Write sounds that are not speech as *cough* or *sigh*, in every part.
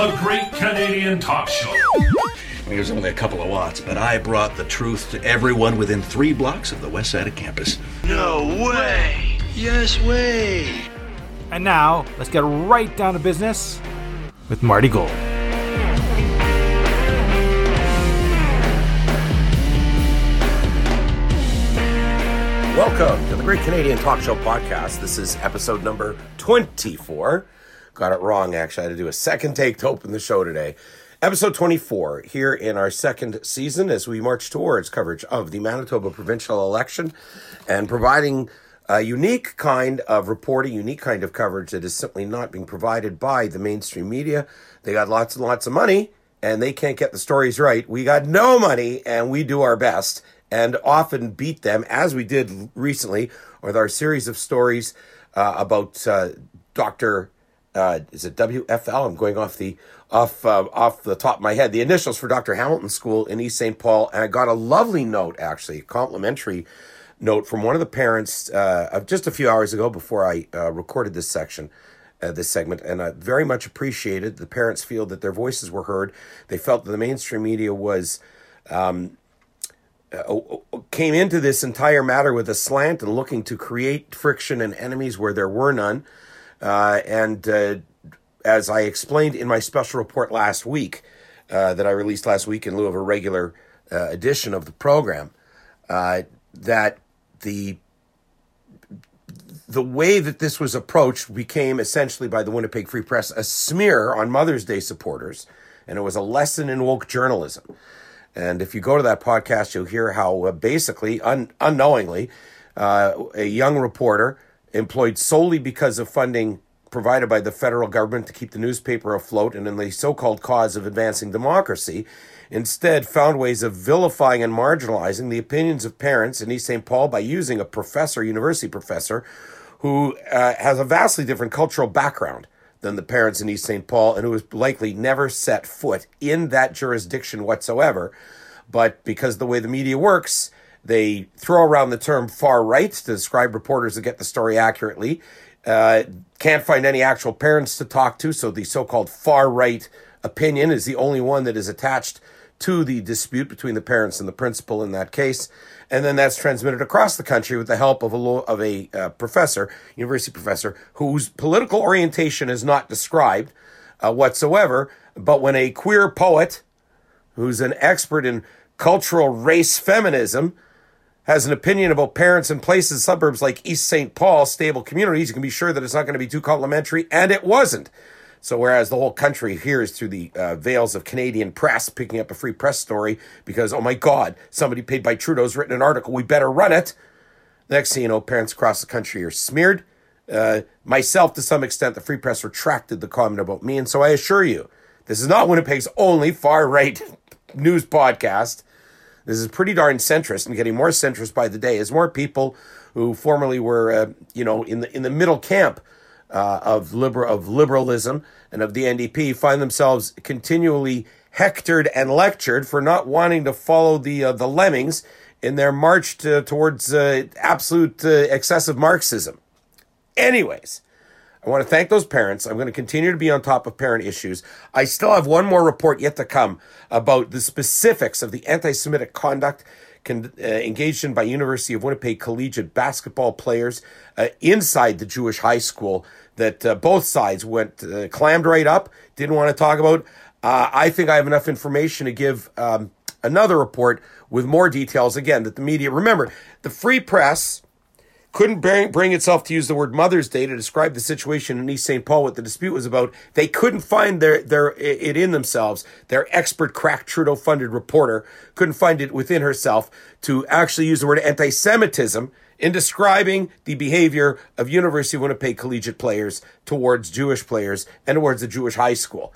The Great Canadian Talk Show. It was only a couple of watts, but I brought the truth to everyone within three blocks of the west side of campus. No way! Yes way! And now, let's get right down to business with Marty Gold. Welcome to the Great Canadian Talk Show podcast. This is episode number 24. Got it wrong, actually. I had to do a second take to open the show today. Episode 24 here in our second season as we march towards coverage of the Manitoba provincial election and providing a unique kind of reporting, unique kind of coverage that is simply not being provided by the mainstream media. They got lots and lots of money and they can't get the stories right. We got no money and we do our best and often beat them, as we did recently with our series of stories uh, about uh, Dr. Uh, is it WFL? I'm going off the off uh, off the top of my head. The initials for Dr. Hamilton School in East St. Paul, and I got a lovely note, actually, a complimentary note from one of the parents uh, just a few hours ago before I uh, recorded this section. Uh, this segment, and I very much appreciated. The parents feel that their voices were heard. They felt that the mainstream media was um, uh, came into this entire matter with a slant and looking to create friction and enemies where there were none. Uh, and uh, as I explained in my special report last week, uh, that I released last week in lieu of a regular edition of the program, that the the way that this was approached became essentially by the Winnipeg Free Press a smear on Mother's Day supporters, and it was a lesson in woke journalism. And if you go to that podcast, you'll hear how uh, basically, un- unknowingly, uh, a young reporter employed solely because of funding provided by the federal government to keep the newspaper afloat and in the so called cause of advancing democracy, instead found ways of vilifying and marginalizing the opinions of parents in East St. Paul by using a professor, university professor, who uh, has a vastly different cultural background than the parents in East St. Paul and who has likely never set foot in that jurisdiction whatsoever. But because the way the media works, they throw around the term far right to describe reporters that get the story accurately. Uh, can't find any actual parents to talk to, so the so called far right opinion is the only one that is attached to the dispute between the parents and the principal in that case. And then that's transmitted across the country with the help of a, of a uh, professor, university professor, whose political orientation is not described uh, whatsoever. But when a queer poet, who's an expert in cultural race feminism, has an opinion about parents in places, suburbs like East St. Paul, stable communities, you can be sure that it's not going to be too complimentary, and it wasn't. So, whereas the whole country hears through the uh, veils of Canadian press picking up a free press story because, oh my God, somebody paid by Trudeau's written an article, we better run it. Next thing you know, parents across the country are smeared. Uh, myself, to some extent, the free press retracted the comment about me. And so I assure you, this is not Winnipeg's only far right *laughs* news podcast. This is pretty darn centrist and getting more centrist by the day as more people who formerly were, uh, you know, in the in the middle camp uh, of liberal of liberalism and of the NDP find themselves continually hectored and lectured for not wanting to follow the uh, the lemmings in their march to, towards uh, absolute uh, excessive Marxism. Anyways, I want to thank those parents. I'm going to continue to be on top of parent issues. I still have one more report yet to come about the specifics of the anti-Semitic conduct con- uh, engaged in by University of Winnipeg collegiate basketball players uh, inside the Jewish high school that uh, both sides went uh, clammed right up, didn't want to talk about. Uh, I think I have enough information to give um, another report with more details. Again, that the media, remember, the free press couldn't bring, bring itself to use the word Mother's Day to describe the situation in East St. Paul, what the dispute was about. They couldn't find their, their, it in themselves. Their expert crack Trudeau funded reporter couldn't find it within herself to actually use the word anti-Semitism in describing the behavior of University of Winnipeg collegiate players towards Jewish players and towards the Jewish high school.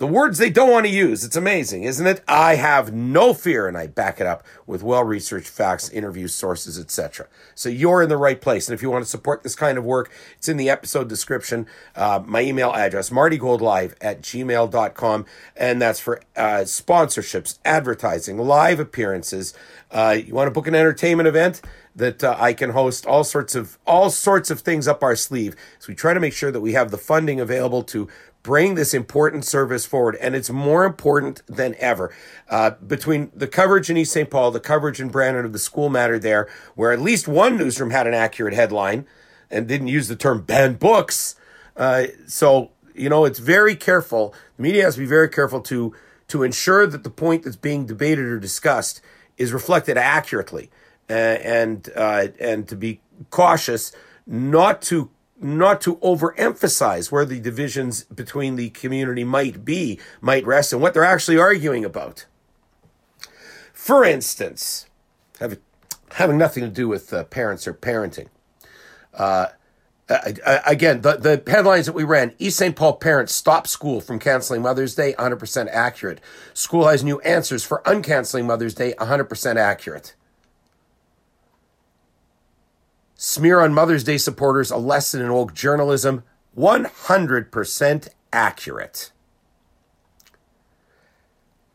The words they don't want to use. It's amazing, isn't it? I have no fear, and I back it up with well-researched facts, interviews, sources, etc. So you're in the right place. And if you want to support this kind of work, it's in the episode description. Uh, my email address, martygoldlive at gmail.com. And that's for uh, sponsorships, advertising, live appearances. Uh, you want to book an entertainment event? That uh, I can host all sorts of all sorts of things up our sleeve. So we try to make sure that we have the funding available to bring this important service forward. And it's more important than ever. Uh, between the coverage in East St. Paul, the coverage in Brandon of the school matter there, where at least one newsroom had an accurate headline and didn't use the term ban books. Uh, so, you know, it's very careful. The media has to be very careful to, to ensure that the point that's being debated or discussed is reflected accurately and, uh, and to be cautious not to not to overemphasize where the divisions between the community might be, might rest, and what they're actually arguing about. For instance, having, having nothing to do with uh, parents or parenting. Uh, again, the, the headlines that we ran East St. Paul parents stop school from canceling Mother's Day, 100% accurate. School has new answers for uncanceling Mother's Day, 100% accurate. Smear on Mother's Day supporters, a lesson in woke journalism, 100% accurate.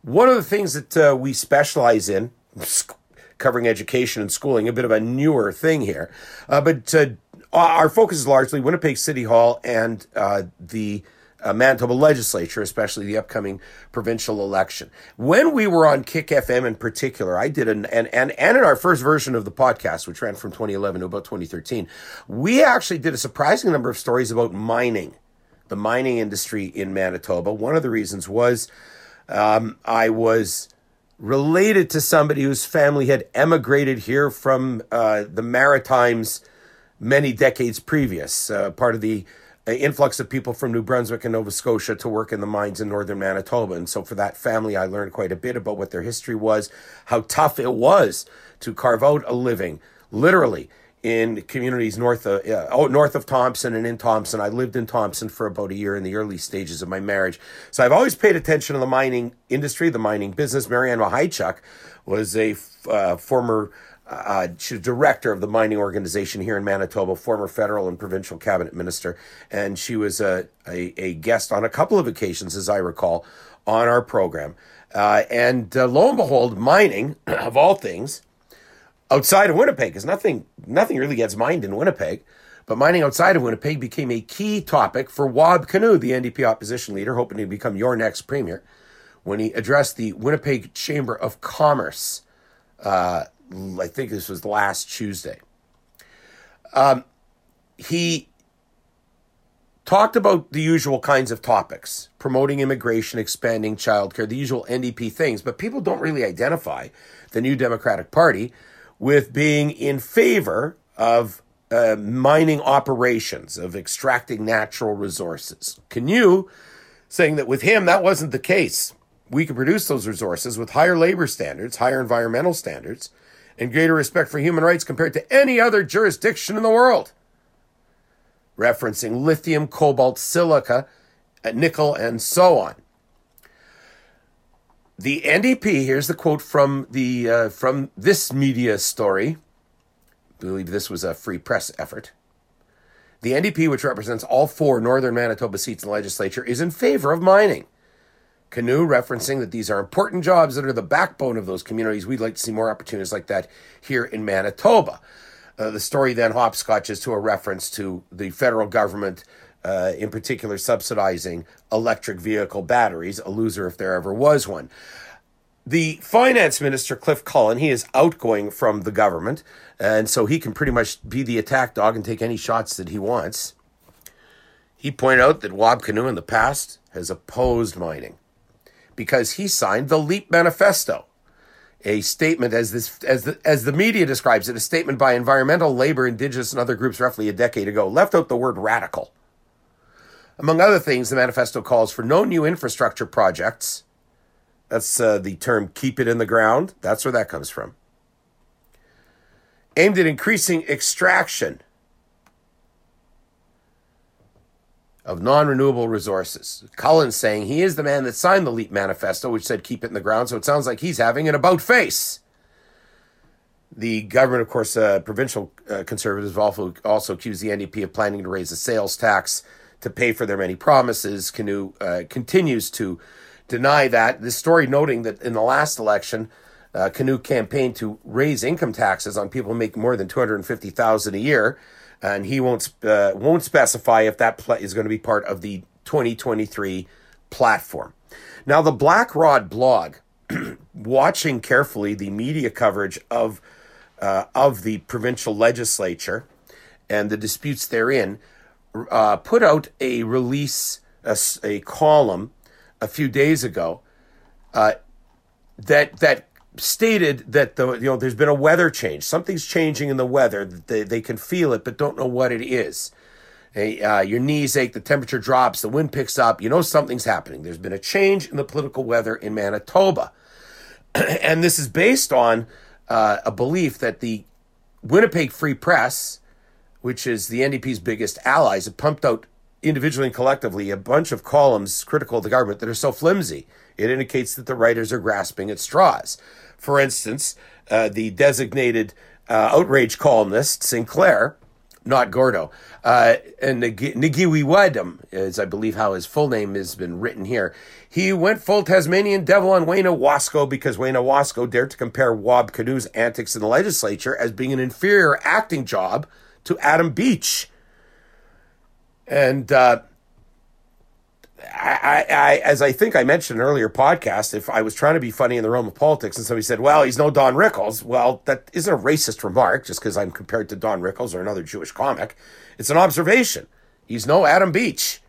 One of the things that uh, we specialize in, *laughs* covering education and schooling, a bit of a newer thing here, uh, but uh, our focus is largely Winnipeg City Hall and uh, the uh, Manitoba legislature, especially the upcoming provincial election. When we were on Kick FM in particular, I did an, and, and, and in our first version of the podcast, which ran from 2011 to about 2013, we actually did a surprising number of stories about mining, the mining industry in Manitoba. One of the reasons was um, I was related to somebody whose family had emigrated here from uh, the Maritimes many decades previous, uh, part of the influx of people from New Brunswick and Nova Scotia to work in the mines in northern Manitoba. And so for that family, I learned quite a bit about what their history was, how tough it was to carve out a living, literally in communities north of uh, oh, north of Thompson and in Thompson. I lived in Thompson for about a year in the early stages of my marriage. So I've always paid attention to the mining industry, the mining business. MaryAnn Mihychuk was a uh, former uh, director of the mining organization here in Manitoba, former federal and provincial cabinet minister, and she was a, a, a guest on a couple of occasions, as I recall, on our program. Uh, and uh, lo and behold, mining, *clears throat* of all things, outside of Winnipeg, because nothing, nothing really gets mined in Winnipeg, but mining outside of Winnipeg became a key topic for Wab Kinew, the NDP opposition leader, hoping to become your next premier, when he addressed the Winnipeg Chamber of Commerce uh, I think this was last Tuesday. Um, he talked about the usual kinds of topics promoting immigration, expanding childcare, the usual NDP things, but people don't really identify the New Democratic Party with being in favor of uh, mining operations, of extracting natural resources. Kinew saying that with him, that wasn't the case. We could produce those resources with higher labor standards, higher environmental standards, and greater respect for human rights compared to any other jurisdiction in the world. Referencing lithium, cobalt, silica, uh, nickel, and so on. The NDP, here's the quote from the uh, from this media story. I believe this was a free press effort. The NDP, which represents all four northern Manitoba seats in the legislature, is in favor of mining. Kinew referencing that these are important jobs that are the backbone of those communities. We'd like to see more opportunities like that here in Manitoba. Uh, the story then hopscotches to a reference to the federal government, uh, in particular, subsidizing electric vehicle batteries, a loser if there ever was one. The finance minister, Cliff Cullen, he is outgoing from the government, and so he can pretty much be the attack dog and take any shots that he wants. He pointed out that Wab Kinew in the past has opposed mining because he signed the LEAP Manifesto, a statement as this as the as the media describes it, a statement by environmental, labor, indigenous, and other groups roughly a decade ago, left out the word radical. Among other things, the manifesto calls for no new infrastructure projects. That's uh, the term "keep it in the ground." That's where that comes from. Aimed at increasing extraction of non renewable resources. Cullen's saying he is the man that signed the LEAP manifesto, which said keep it in the ground, so it sounds like he's having an about face. The government, of course, uh, provincial uh, conservatives also, also accused the NDP of planning to raise the sales tax to pay for their many promises. Kinew uh, continues to deny that. This story noting that in the last election, uh, Kinew campaigned to raise income taxes on people who make more than 250000 a year and he won't uh, won't specify if that pl- is going to be part of the 2023 platform. Now, the Black Rod blog, *clears throat* watching carefully the media coverage of uh, of the provincial legislature and the disputes therein, uh, put out a release, a, a, column a few days ago uh, that that stated that the you know there's been a weather change. Something's changing in the weather. They they can feel it, but don't know what it is. Hey, uh, your knees ache, the temperature drops, the wind picks up. You know something's happening. There's been a change in the political weather in Manitoba, *clears throat* and this is based on uh, a belief that the Winnipeg Free Press, which is the NDP's biggest allies, have pumped out individually and collectively a bunch of columns critical of the government that are so flimsy. It indicates that the writers are grasping at straws. For instance, uh, the designated uh, outrage columnist, Sinclair, not Gordo, uh, and Nigiwi Wadum, is I believe how his full name has been written here. He went full Tasmanian devil on Wayne Ewasko because Wayne Ewasko dared to compare Wab Kinew's antics in the legislature as being an inferior acting job to Adam Beach. And uh, I, I, as I think I mentioned in earlier podcast, if I was trying to be funny in the realm of politics and somebody said, well, he's no Don Rickles, well, that isn't a racist remark just because I'm compared to Don Rickles or another Jewish comic. It's an observation. He's no Adam Beach.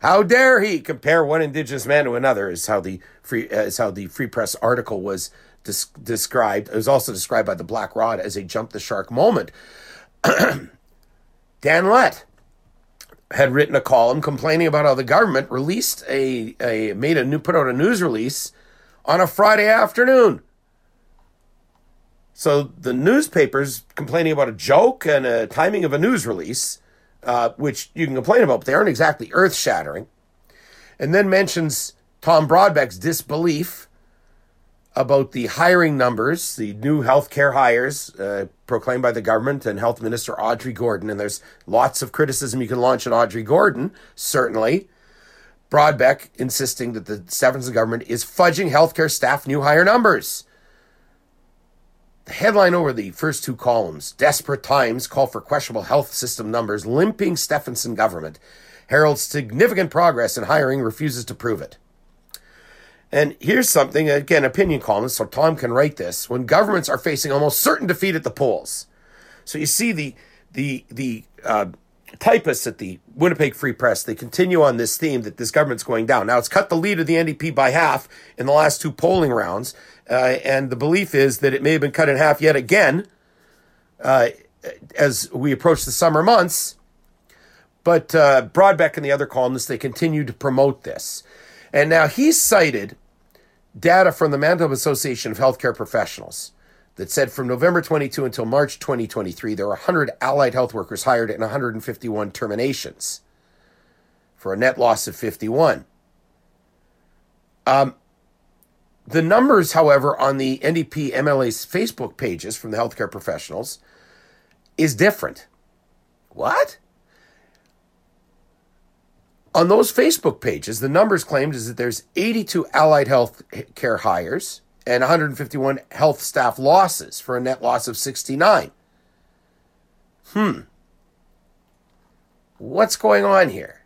How dare he compare one indigenous man to another? Is how the free uh, is how the Free Press article was des- described. It was also described by the Black Rod as a jump the shark moment. *clears throat* Dan Lett had written a column complaining about how the government released a, a made a new put out a news release on a Friday afternoon. So the newspapers complaining about a joke and a timing of a news release, uh, which you can complain about, but they aren't exactly earth shattering. And then mentions Tom Brodbeck's disbelief about the hiring numbers, the new healthcare hires uh, proclaimed by the government and Health Minister Audrey Gordon. And there's lots of criticism you can launch at Audrey Gordon, certainly. Brodbeck insisting that the Stefanson government is fudging healthcare staff new hire numbers. The headline over the first two columns Desperate Times call for questionable health system numbers, limping Stefanson government. Heralds significant progress in hiring, refuses to prove it. And here's something, again, opinion columnist, so Tom can write this. When governments are facing almost certain defeat at the polls. So you see the the the uh, typists at the Winnipeg Free Press, they continue on this theme that this government's going down. Now it's cut the lead of the NDP by half in the last two polling rounds, uh, and the belief is that it may have been cut in half yet again uh, as we approach the summer months. But uh, Brodbeck and the other columnists, they continue to promote this. And now he cited data from the Manitoba Association of Healthcare Professionals that said from November 22 until March 2023, there were 100 allied health workers hired and 151 terminations for a net loss of 51. Um, the numbers, however, on the NDP MLA's Facebook pages from the healthcare professionals is different. What? On those Facebook pages, the numbers claimed is that there's 82 allied health care hires and 151 health staff losses for a net loss of 69. Hmm. What's going on here?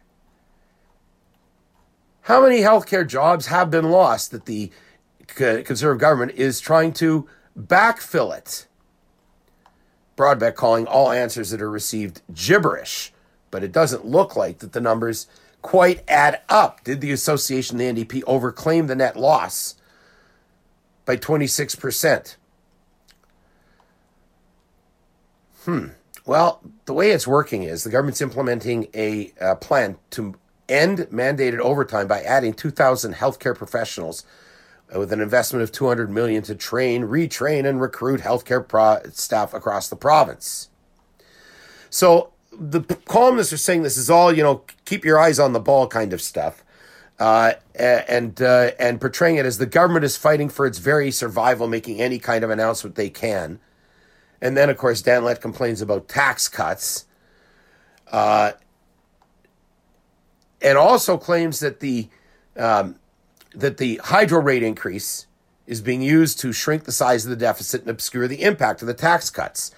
How many healthcare jobs have been lost that the conservative government is trying to backfill it? Brodbeck calling all answers that are received gibberish, but it doesn't look like that the numbers quite add up. Did the association, the NDP, overclaim the net loss by 26%? Hmm. Well, the way it's working is the government's implementing a uh, plan to end mandated overtime by adding 2,000 healthcare professionals with an investment of 200 million to train, retrain, and recruit healthcare pro- staff across the province. So the columnists are saying this is all you know keep your eyes on the ball kind of stuff uh, and uh, and portraying it as the government is fighting for its very survival making any kind of announcement they can. And then of course Dan Lett complains about tax cuts uh, and also claims that the um, that the hydro rate increase is being used to shrink the size of the deficit and obscure the impact of the tax cuts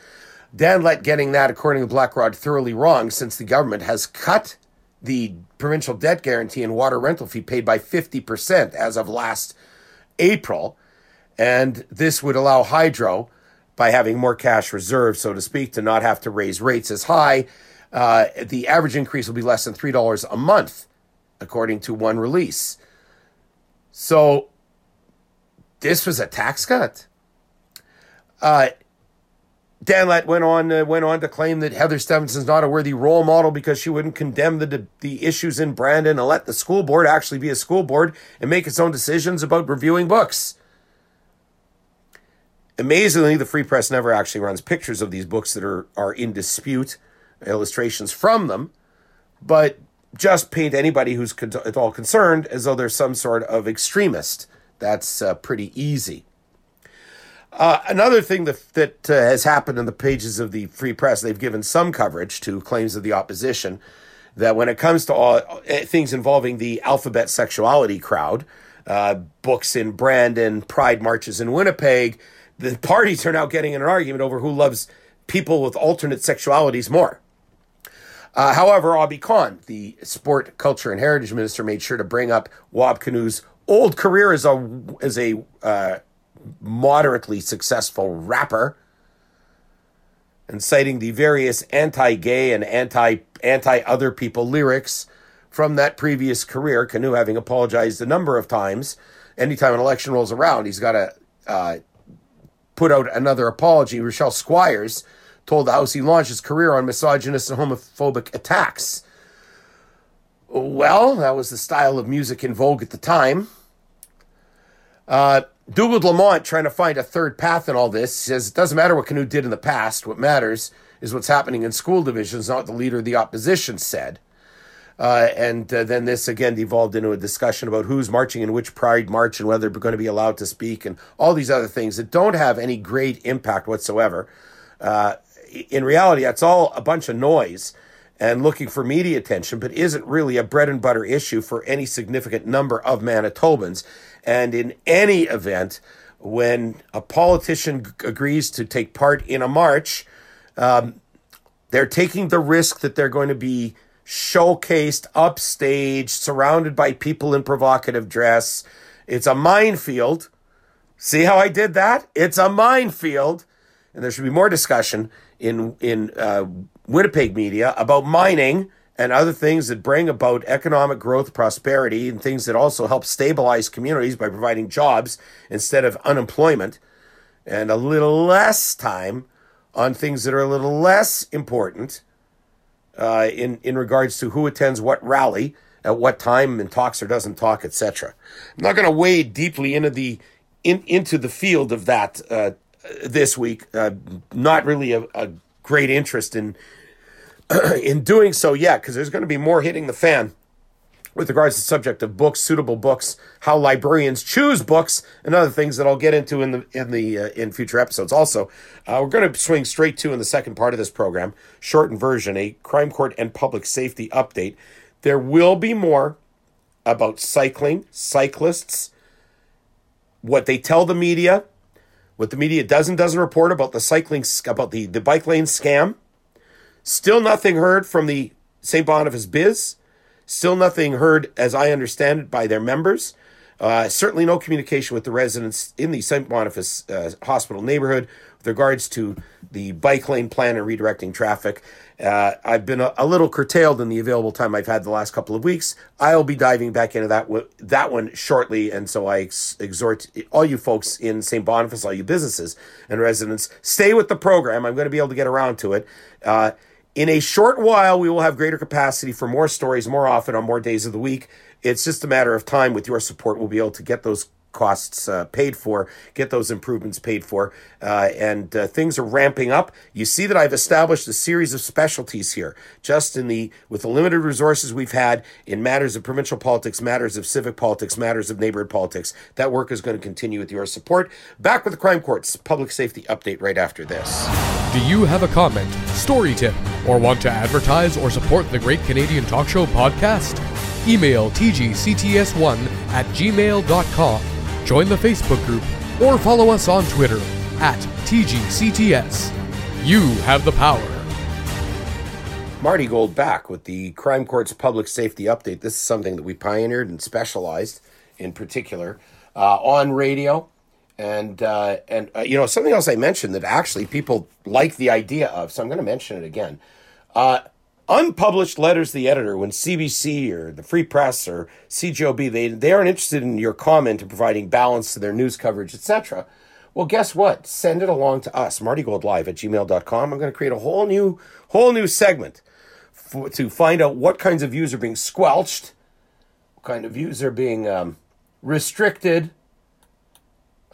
Dan Lett getting that, according to Black Rod, thoroughly wrong since the government has cut the provincial debt guarantee and water rental fee paid by 50% as of last April. And this would allow Hydro, by having more cash reserves, so to speak, to not have to raise rates as high. Uh, the average increase will be less than $3 a month, according to one release. So this was a tax cut. Uh, Dan Lett went on uh, went on to claim that Heather Stefanson's not a worthy role model because she wouldn't condemn the the issues in Brandon and let the school board actually be a school board and make its own decisions about reviewing books. Amazingly, the Free Press never actually runs pictures of these books that are are in dispute, illustrations from them, but just paint anybody who's con- at all concerned as though they're some sort of extremist. That's uh, pretty easy. Uh, another thing that, that uh, has happened in the pages of the Free Press, they've given some coverage to claims of the opposition that when it comes to all uh, things involving the alphabet sexuality crowd, uh, books in Brandon, pride marches in Winnipeg, the *laughs* parties are now getting in an argument over who loves people with alternate sexualities more. Uh, however, Obby Khan, the sport, culture, and heritage minister, made sure to bring up Wab Kinew's old career as a as a moderately successful rapper and citing the various anti-gay and anti anti other people lyrics from that previous career. Kinew having apologized a number of times. Anytime an election rolls around, he's got to uh, put out another apology. Rochelle Squires told the House he launched his career on misogynist and homophobic attacks. Well, that was the style of music in vogue at the time. Uh, Dougald Lamont trying to find a third path in all this says it doesn't matter what Kinew did in the past. What matters is what's happening in school divisions, not the leader of the opposition said. Uh, and uh, then this again devolved into a discussion about who's marching in which Pride March and whether they're going to be allowed to speak and all these other things that don't have any great impact whatsoever. Uh, in reality, that's all a bunch of noise and looking for media attention, but isn't really a bread and butter issue for any significant number of Manitobans. And in any event, when a politician agrees to take part in a march, um, they're taking the risk that they're going to be showcased upstage, surrounded by people in provocative dress. It's a minefield. See how I did that? It's a minefield. And there should be more discussion in in uh, Winnipeg media about mining and other things that bring about economic growth, prosperity, and things that also help stabilize communities by providing jobs instead of unemployment, and a little less time on things that are a little less important uh, in in regards to who attends what rally at what time and talks or doesn't talk, etc. I'm not going to wade deeply into the in, into the field of that uh, this week. Uh, not really a, a great interest in *clears throat* in doing so yet, because there's going to be more hitting the fan with regards to the subject of books, suitable books, how librarians choose books, and other things that I'll get into in the in the uh, in future episodes. Also, uh, we're going to swing straight to in the second part of this program, shortened version, a crime court and public safety update. There will be more about cycling, cyclists, what they tell the media, what the media does and doesn't report about the cycling about the the bike lane scam. Still nothing heard from the St. Boniface Biz. Still nothing heard, as I understand it, by their members. Uh, certainly no communication with the residents in the St. Boniface uh, Hospital neighborhood with regards to the bike lane plan and redirecting traffic. Uh, I've been a, a, little curtailed in the available time I've had the last couple of weeks. I'll be diving back into that w- that one shortly, and so I ex- exhort all you folks in St. Boniface, all you businesses and residents, stay with the program. I'm going to be able to get around to it. Uh, in a short while, we will have greater capacity for more stories more often on more days of the week. It's just a matter of time. With your support, we'll be able to get those costs uh, paid for, get those improvements paid for, uh, and uh, things are ramping up. You see that I've established a series of specialties here, just in the with the limited resources we've had in matters of provincial politics, matters of civic politics, matters of neighborhood politics. That work is going to continue with your support. Back with the Crime Court's public safety update right after this. Do you have a comment, story tip, or want to advertise or support the Great Canadian Talk Show podcast? Email tgcts1 at gmail.com, join the Facebook group, or follow us on Twitter at tgcts. You have the power. Marty Gold back with the Crime Court's public safety update. This is something that we pioneered and specialized in particular uh, on radio. And uh, and uh, you know something else I mentioned that actually people like the idea of, so I'm going to mention it again. Unpublished letters to the editor when CBC or the Free Press or CJOB they they aren't interested in your comment and providing balance to their news coverage, etc. Well, guess what? Send it along to us, martygoldlive at gmail.com. I'm going to create a whole new whole new segment to find out what kinds of views are being squelched, what kind of views are being um, restricted.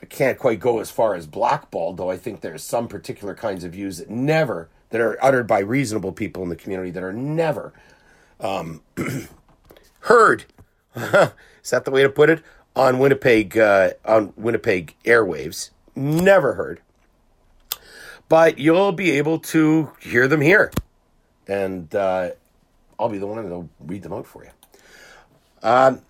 I can't quite go as far as blackballed, though I think there's some particular kinds of views that never, that are uttered by reasonable people in the community that are never um, *clears throat* heard. *laughs* Is that the way to put it? On Winnipeg, uh, on Winnipeg airwaves, never heard. But you'll be able to hear them here, and uh, I'll be the one that'll read them out for you. Um,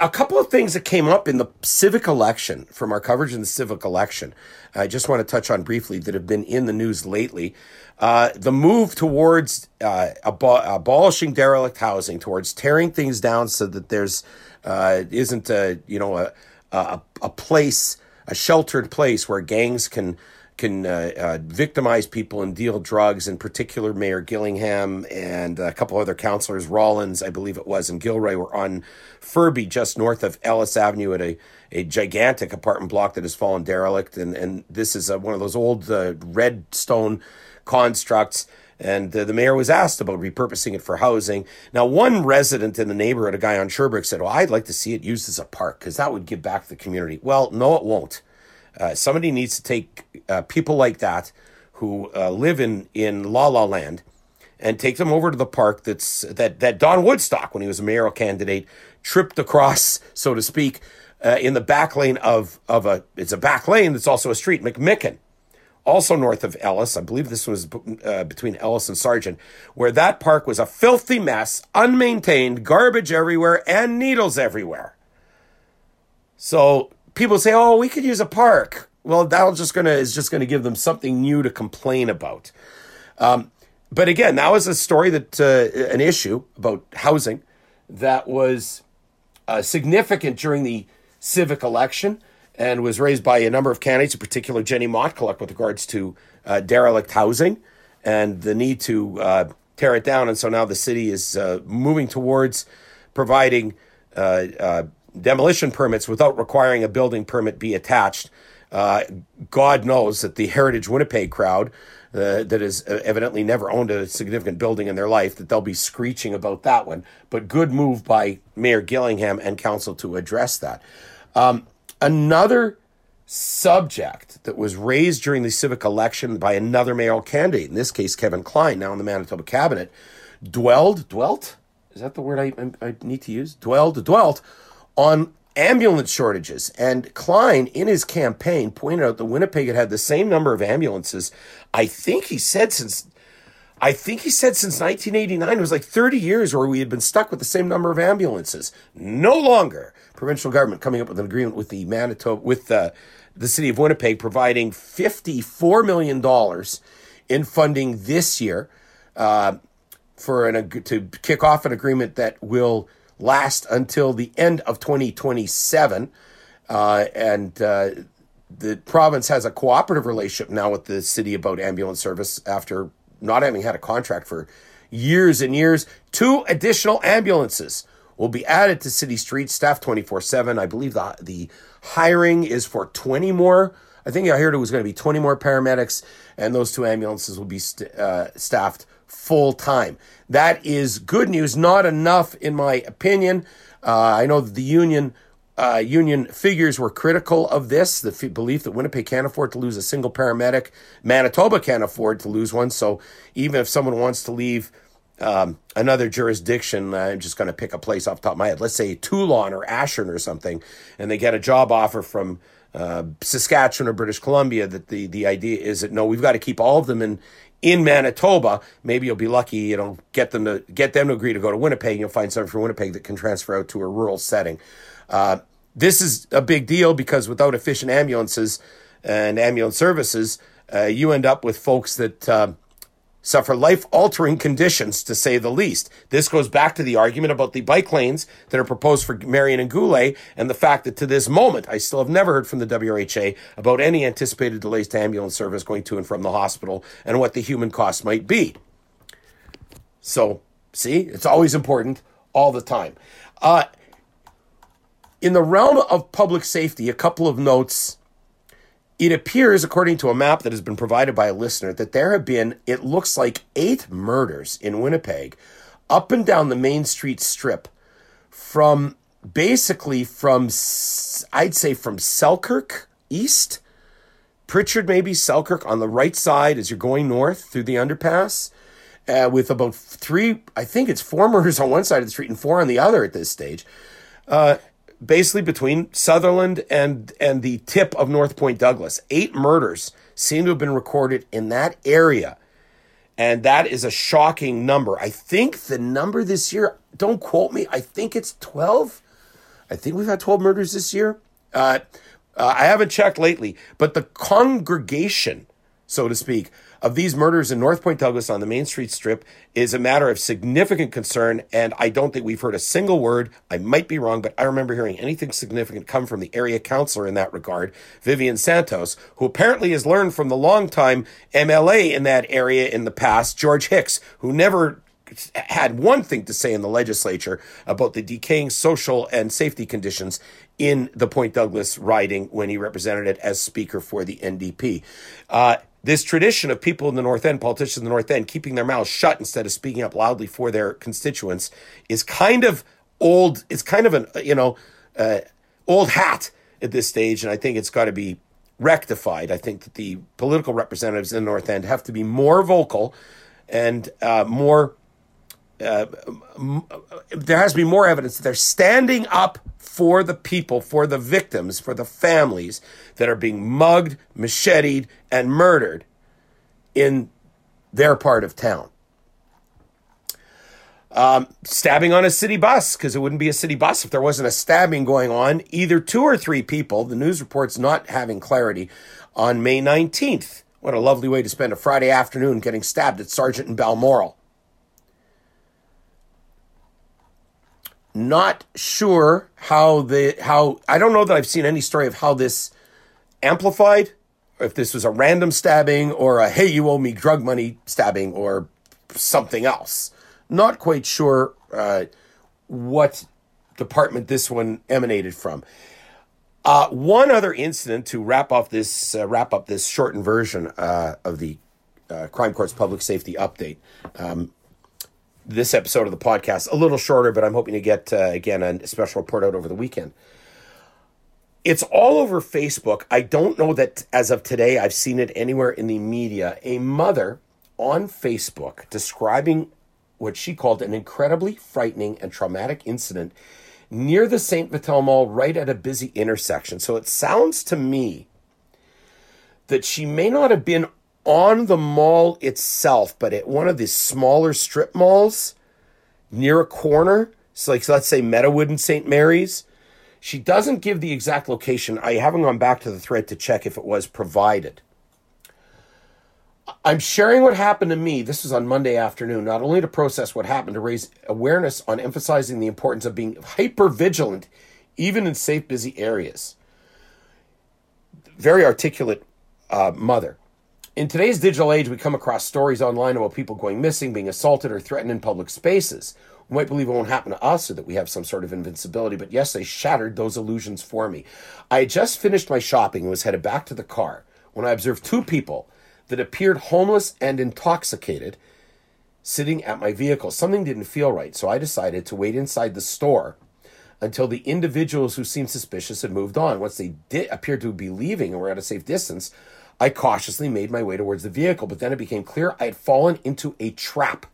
a couple of things that came up in the civic election from our coverage in the civic election. I just want to touch on briefly that have been in the news lately. Uh, the move towards uh, abo- abolishing derelict housing, towards tearing things down so that there's uh, isn't a you know a, a a place, a sheltered place where gangs can can uh, uh, victimize people and deal drugs. In particular, Mayor Gillingham and a couple other councillors, Rollins, I believe it was, and Gilroy were on Furby, just north of Ellice Avenue, at a, a gigantic apartment block that has fallen derelict. And and this is uh, one of those old uh, red stone constructs. And uh, the mayor was asked about repurposing it for housing. Now, one resident in the neighborhood, a guy on Sherbrooke, said, "Well, I'd like to see it used as a park because that would give back to the community." Well, no, it won't. Uh, somebody needs to take uh, people like that who uh, live in in La La Land and take them over to the park that's that that Don Woodstock, when he was a mayoral candidate, tripped across, so to speak, uh, in the back lane of of a it's a back lane that's also a street, McMicken, also north of Ellice. I believe this was uh, between Ellice and Sargent, where that park was a filthy mess, unmaintained, garbage everywhere, and needles everywhere. So people say, "Oh, we could use a park." Well, that'll just gonna is just gonna give them something new to complain about. Um, but again, that was a story that uh, an issue about housing that was uh, significant during the civic election and was raised by a number of candidates, in particular Jenny Motkaluk, with regards to uh, derelict housing and the need to uh, tear it down. And so now the city is uh, moving towards providing uh, demolition permits without requiring a building permit be attached. Uh, God knows that the Heritage Winnipeg crowd uh, that has evidently never owned a significant building in their life that they'll be screeching about that one. But good move by Mayor Gillingham and council to address that. Um, another subject that was raised during the civic election by another mayoral candidate, in this case Kevin Klein, now in the Manitoba cabinet, dwelled, dwelt, is that the word I, I need to use? Dwelled, dwelt on ambulance shortages. And Klein, in his campaign, pointed out that Winnipeg had had the same number of ambulances. I think he said since. I think he said since 1989, it was like 30 years where we had been stuck with the same number of ambulances. No longer. Provincial government coming up with an agreement with the Manitoba, with the, the city of Winnipeg, providing $54 million in funding this year uh, for an, to kick off an agreement that will last until the end of 2027. Uh, and uh, the province has a cooperative relationship now with the city about ambulance service after not having had a contract for years and years. Two additional ambulances will be added to city streets, staff 24 7. I believe the, the hiring is for 20 more. I think I heard it was going to be 20 more paramedics, and those two ambulances will be st- uh, staffed full time. That is good news, not enough, in my opinion. Uh, I know the union. Uh, union figures were critical of this, the f- belief that Winnipeg can't afford to lose a single paramedic. Manitoba can't afford to lose one. So even if someone wants to leave um, another jurisdiction, I'm just going to pick a place off the top of my head. Let's say Teulon or Ashern or something, and they get a job offer from uh, Saskatchewan or British Columbia. That the the idea is that no, we've got to keep all of them in in Manitoba. Maybe you'll be lucky, you know, get them to get them to agree to go to Winnipeg. And you'll find someone from Winnipeg that can transfer out to a rural setting. Uh, this is a big deal because without efficient ambulances and ambulance services, uh, you end up with folks that uh, suffer life altering conditions, to say the least. This goes back to the argument about the bike lanes that are proposed for Marion and Goulet, and the fact that to this moment, I still have never heard from the WRHA about any anticipated delays to ambulance service going to and from the hospital and what the human cost might be. So, see, it's always important all the time. Uh, in the realm of public safety, a couple of notes. It appears, according to a map that has been provided by a listener, that there have been, it looks like, eight murders in Winnipeg up and down the Main Street Strip from basically from, I'd say, from Selkirk east, Pritchard, maybe Selkirk on the right side as you're going north through the underpass. Uh, with about three, I think it's four *laughs* murders on one side of the street and four on the other at this stage. Uh, basically between Sutherland and and the tip of North Point Douglas. Eight murders seem to have been recorded in that area. And that is a shocking number. I think the number this year, don't quote me, I think it's 12. I think we've had 12 murders this year. Uh, uh, I haven't checked lately, but the congregation, so to speak, of these murders in North Point Douglas on the Main Street Strip is a matter of significant concern. And I don't think we've heard a single word. I might be wrong, but I remember hearing anything significant come from the area councillor in that regard, Vivian Santos, who apparently has learned from the longtime MLA in that area in the past, George Hicks, who never had one thing to say in the legislature about the decaying social and safety conditions in the Point Douglas riding when he represented it as Speaker for the NDP. Uh, this tradition of people in the North End, politicians in the North End, keeping their mouths shut instead of speaking up loudly for their constituents is kind of old. It's kind of an, you know, uh, old hat at this stage. And I think it's got to be rectified. I think that the political representatives in the North End have to be more vocal and uh, more. Uh, there has to be more evidence that they're standing up for the people, for the victims, for the families that are being mugged, macheted, and murdered in their part of town. Um, stabbing on a city bus, because it wouldn't be a city bus if there wasn't a stabbing going on. Either two or three people, the news reports not having clarity, on May 19th. What a lovely way to spend a Friday afternoon getting stabbed at Sargent and Balmoral. Not sure how the how I don't know that I've seen any story of how this amplified, if this was a random stabbing or a hey you owe me drug money stabbing or something else. Not quite sure uh, what department this one emanated from. Uh, one other incident to wrap up this uh, wrap up this shortened version uh, of the uh, Crime Court's public safety update. Um, this episode of the podcast a little shorter, but I'm hoping to get uh, again a special report out over the weekend. It's all over Facebook. I don't know that as of today I've seen it anywhere in the media. A mother on Facebook describing what she called an incredibly frightening and traumatic incident near the St. Vital Mall, right at a busy intersection. So it sounds to me that she may not have been on the mall itself, but at one of the smaller strip malls near a corner. So, like, so let's say Meadowood and St. Mary's. She doesn't give the exact location. I haven't gone back to the thread to check if it was provided. I'm sharing what happened to me. This was on Monday afternoon, not only to process what happened, to raise awareness on emphasizing the importance of being hyper vigilant, even in safe, busy areas. Very articulate uh, mother. In today's digital age, we come across stories online about people going missing, being assaulted, or threatened in public spaces. We might believe it won't happen to us or that we have some sort of invincibility, but yes, they shattered those illusions for me. I had just finished my shopping and was headed back to the car when I observed two people that appeared homeless and intoxicated sitting at my vehicle. Something didn't feel right, so I decided to wait inside the store until the individuals who seemed suspicious had moved on. Once they did appear to be leaving and were at a safe distance, I cautiously made my way towards the vehicle, but then it became clear I had fallen into a trap.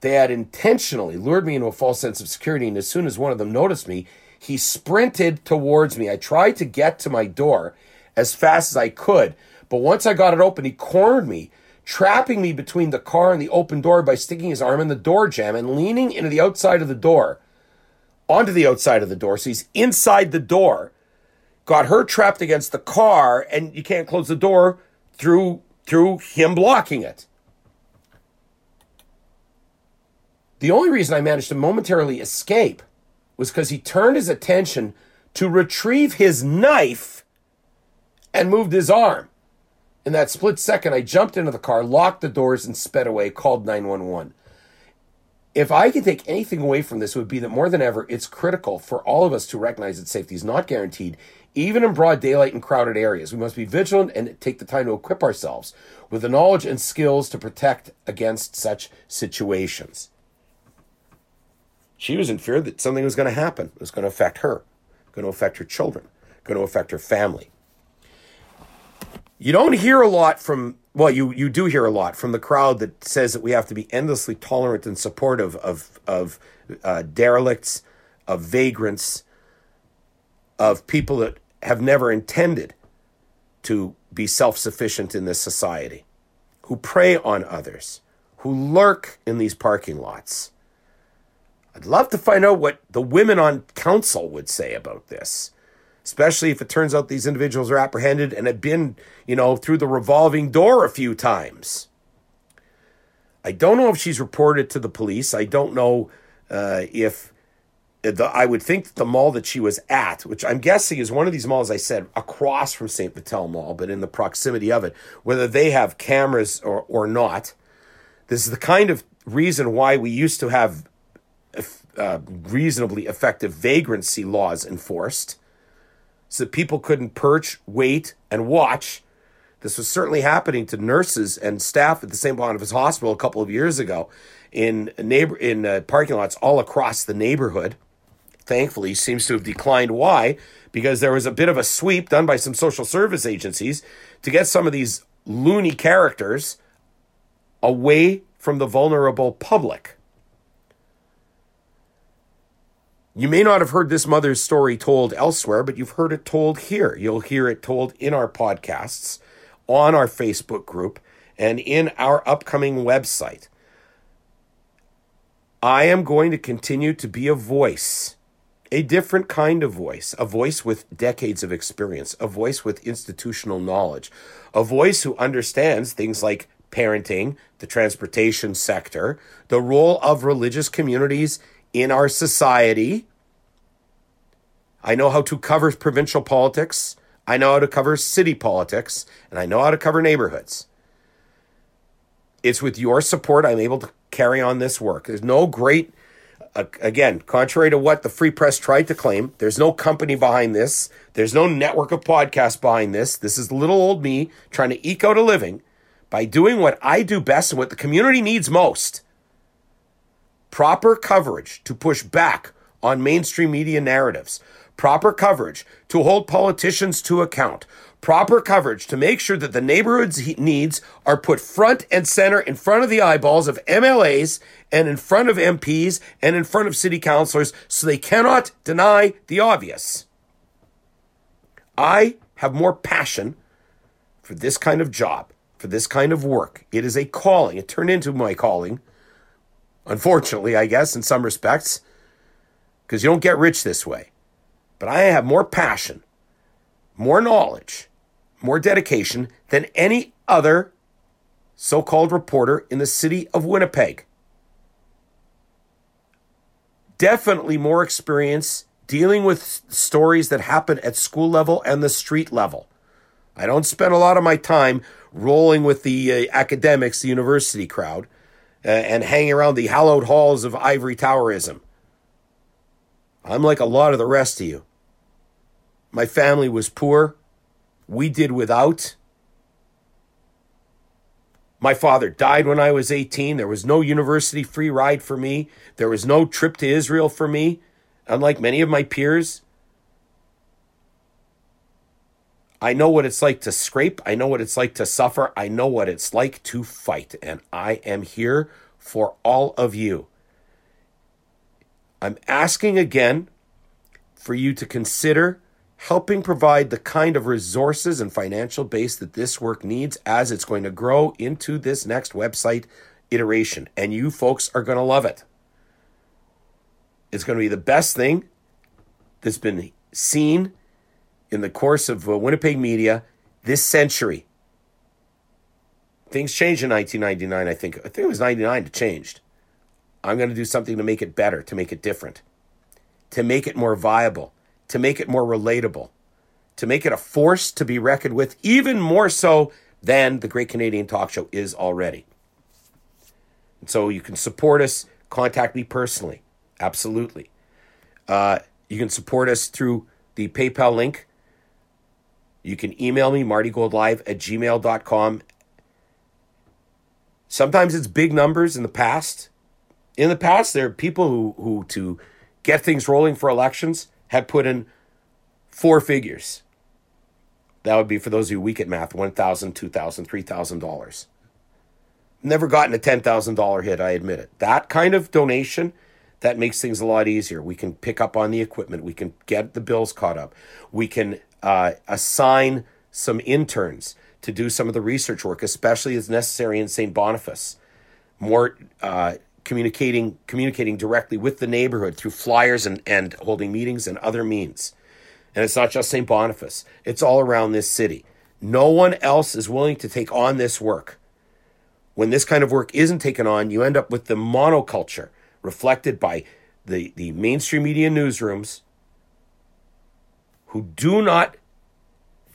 They had intentionally lured me into a false sense of security, and as soon as one of them noticed me, he sprinted towards me. I tried to get to my door as fast as I could, but once I got it open, he cornered me, trapping me between the car and the open door by sticking his arm in the door jamb and leaning into the outside of the door, onto the outside of the door. So he's inside the door got her trapped against the car, and you can't close the door through through him blocking it. The only reason I managed to momentarily escape was because he turned his attention to retrieve his knife and moved his arm. In that split second, I jumped into the car, locked the doors, and sped away, called 911. If I could take anything away from this, it would be that more than ever, it's critical for all of us to recognize that safety is not guaranteed, even in broad daylight and crowded areas. We must be vigilant and take the time to equip ourselves with the knowledge and skills to protect against such situations. She was in fear that something was going to happen. It was going to affect her, going to affect her children, going to affect her family. You don't hear a lot from well, you you do hear a lot from the crowd that says that we have to be endlessly tolerant and supportive of of uh, derelicts, of vagrants, of people that have never intended to be self sufficient in this society, who prey on others, who lurk in these parking lots. I'd love to find out what the women on council would say about this especially if it turns out these individuals are apprehended and have been, you know, through the revolving door a few times. I don't know if she's reported to the police. I don't know uh, if the, I would think that the mall that she was at, which I'm guessing is one of these malls I said across from St. Vital Mall, but in the proximity of it, whether they have cameras or, or not. This is the kind of reason why we used to have uh, reasonably effective vagrancy laws enforced so that people couldn't perch, wait, and watch. This was certainly happening to nurses and staff at the St. Boniface Hospital a couple of years ago in neighbor in uh, parking lots all across the neighborhood. Thankfully, seems to have declined. Why? Because there was a bit of a sweep done by some social service agencies to get some of these loony characters away from the vulnerable public. You may not have heard this mother's story told elsewhere, but you've heard it told here. You'll hear it told in our podcasts, on our Facebook group, and in our upcoming website. I am going to continue to be a voice, a different kind of voice, a voice with decades of experience, a voice with institutional knowledge, a voice who understands things like parenting, the transportation sector, the role of religious communities in our society. I know how to cover provincial politics. I know how to cover city politics, and I know how to cover neighborhoods. It's with your support I'm able to carry on this work. There's no great, again, contrary to what the Free Press tried to claim, there's no company behind this. There's no network of podcasts behind this. This is little old me trying to eke out a living by doing what I do best and what the community needs most proper coverage to push back on mainstream media narratives, proper coverage to hold politicians to account, proper coverage to make sure that the neighborhood's needs are put front and center in front of the eyeballs of MLAs and in front of MPs and in front of city councilors so they cannot deny the obvious. I have more passion for this kind of job, for this kind of work. It is a calling. It turned into my calling Unfortunately, I guess, in some respects, because you don't get rich this way. But I have more passion, more knowledge, more dedication than any other so called reporter in the city of Winnipeg. Definitely more experience dealing with stories that happen at school level and the street level. I don't spend a lot of my time rolling with the uh, academics, the university crowd uh, and hanging around the hallowed halls of ivory towerism. I'm like a lot of the rest of you. My family was poor. We did without. My father died when I was 18. There was no university free ride for me. There was no trip to Israel for me, unlike many of my peers. I know what it's like to scrape. I know what it's like to suffer. I know what it's like to fight. And I am here for all of you. I'm asking again for you to consider helping provide the kind of resources and financial base that this work needs as it's going to grow into this next website iteration. And you folks are going to love it. It's going to be the best thing that's been seen in the course of uh, Winnipeg media this century. Things changed in 1999, I think. I think it was 99 that changed. I'm going to do something to make it better, to make it different, to make it more viable, to make it more relatable, to make it a force to be reckoned with, even more so than the Great Canadian Talk Show is already. And so you can support us, contact me personally. Absolutely. Uh, you can support us through the PayPal link. You can email me, martygoldlive at gmail.com. Sometimes it's big numbers in the past. In the past, there are people who, who to get things rolling for elections, had put in four figures. That would be for those of you weak at math, $1,000, $2,000, $3,000. Never gotten a $10,000 hit, I admit it. That kind of donation, that makes things a lot easier. We can pick up on the equipment. We can get the bills caught up. We can uh, assign some interns to do some of the research work, especially as necessary in St. Boniface. More uh, communicating communicating directly with the neighborhood through flyers and, and holding meetings and other means. And it's not just St. Boniface, it's all around this city. No one else is willing to take on this work. When this kind of work isn't taken on, you end up with the monoculture reflected by the, the mainstream media newsrooms who do not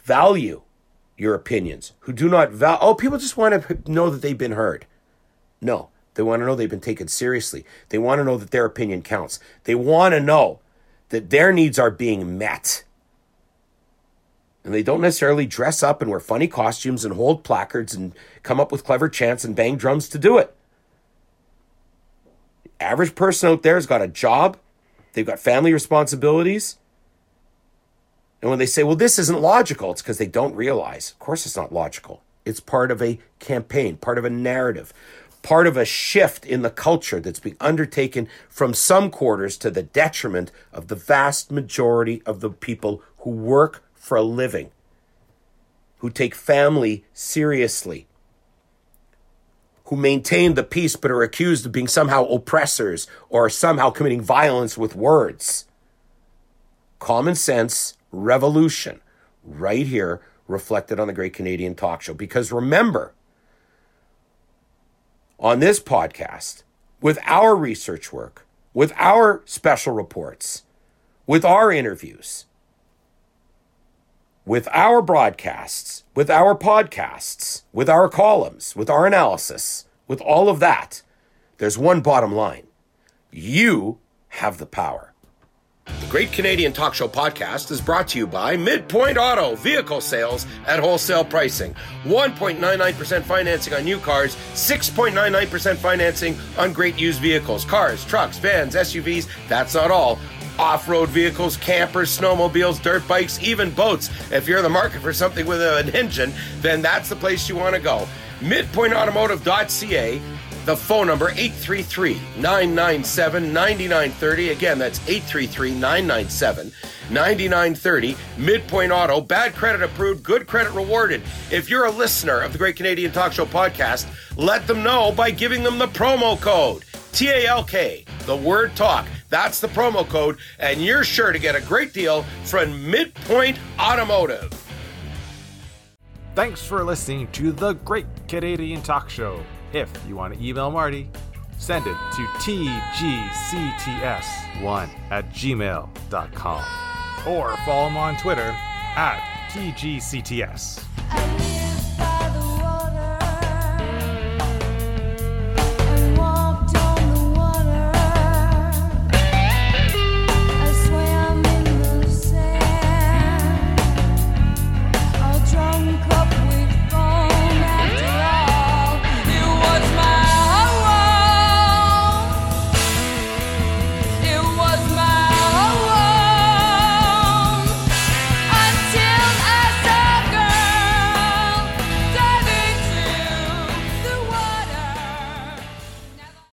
value your opinions, who do not value, oh, people just want to know that they've been heard. No, they want to know they've been taken seriously. They want to know that their opinion counts. They want to know that their needs are being met. And they don't necessarily dress up and wear funny costumes and hold placards and come up with clever chants and bang drums to do it. The average person out there has got a job, they've got family responsibilities. And when they say, well, this isn't logical, it's because they don't realize. Of course, it's not logical. It's part of a campaign, part of a narrative, part of a shift in the culture that's being undertaken from some quarters to the detriment of the vast majority of the people who work for a living, who take family seriously, who maintain the peace but are accused of being somehow oppressors or somehow committing violence with words. Common sense revolution right here reflected on the Great Canadian Talk Show. Because remember, on this podcast with our research work, with our special reports, with our interviews, with our broadcasts, with our podcasts, with our columns, with our analysis, with all of that, there's one bottom line. You have the power. The Great Canadian Talk Show podcast is brought to you by Midpoint Auto Vehicle Sales at Wholesale Pricing. 1.99% financing on new cars, 6.99% financing on great used vehicles, cars, trucks, vans, SUVs. That's not all. Off road vehicles, campers, snowmobiles, dirt bikes, even boats. If you're in the market for something with an engine, then that's the place you want to go. MidpointAutomotive.ca the phone number 833-997-9930 again that's 833-997-9930 midpoint auto bad credit approved good credit rewarded. If you're a listener of the great canadian talk show podcast let them know by giving them the promo code t-a-l-k the word talk. That's the promo code and you're sure to get a great deal from midpoint automotive. Thanks for listening to the Great Canadian Talk Show. If you want to email Marty, send it to tgcts1 at gmail.com or follow him on Twitter at tgcts.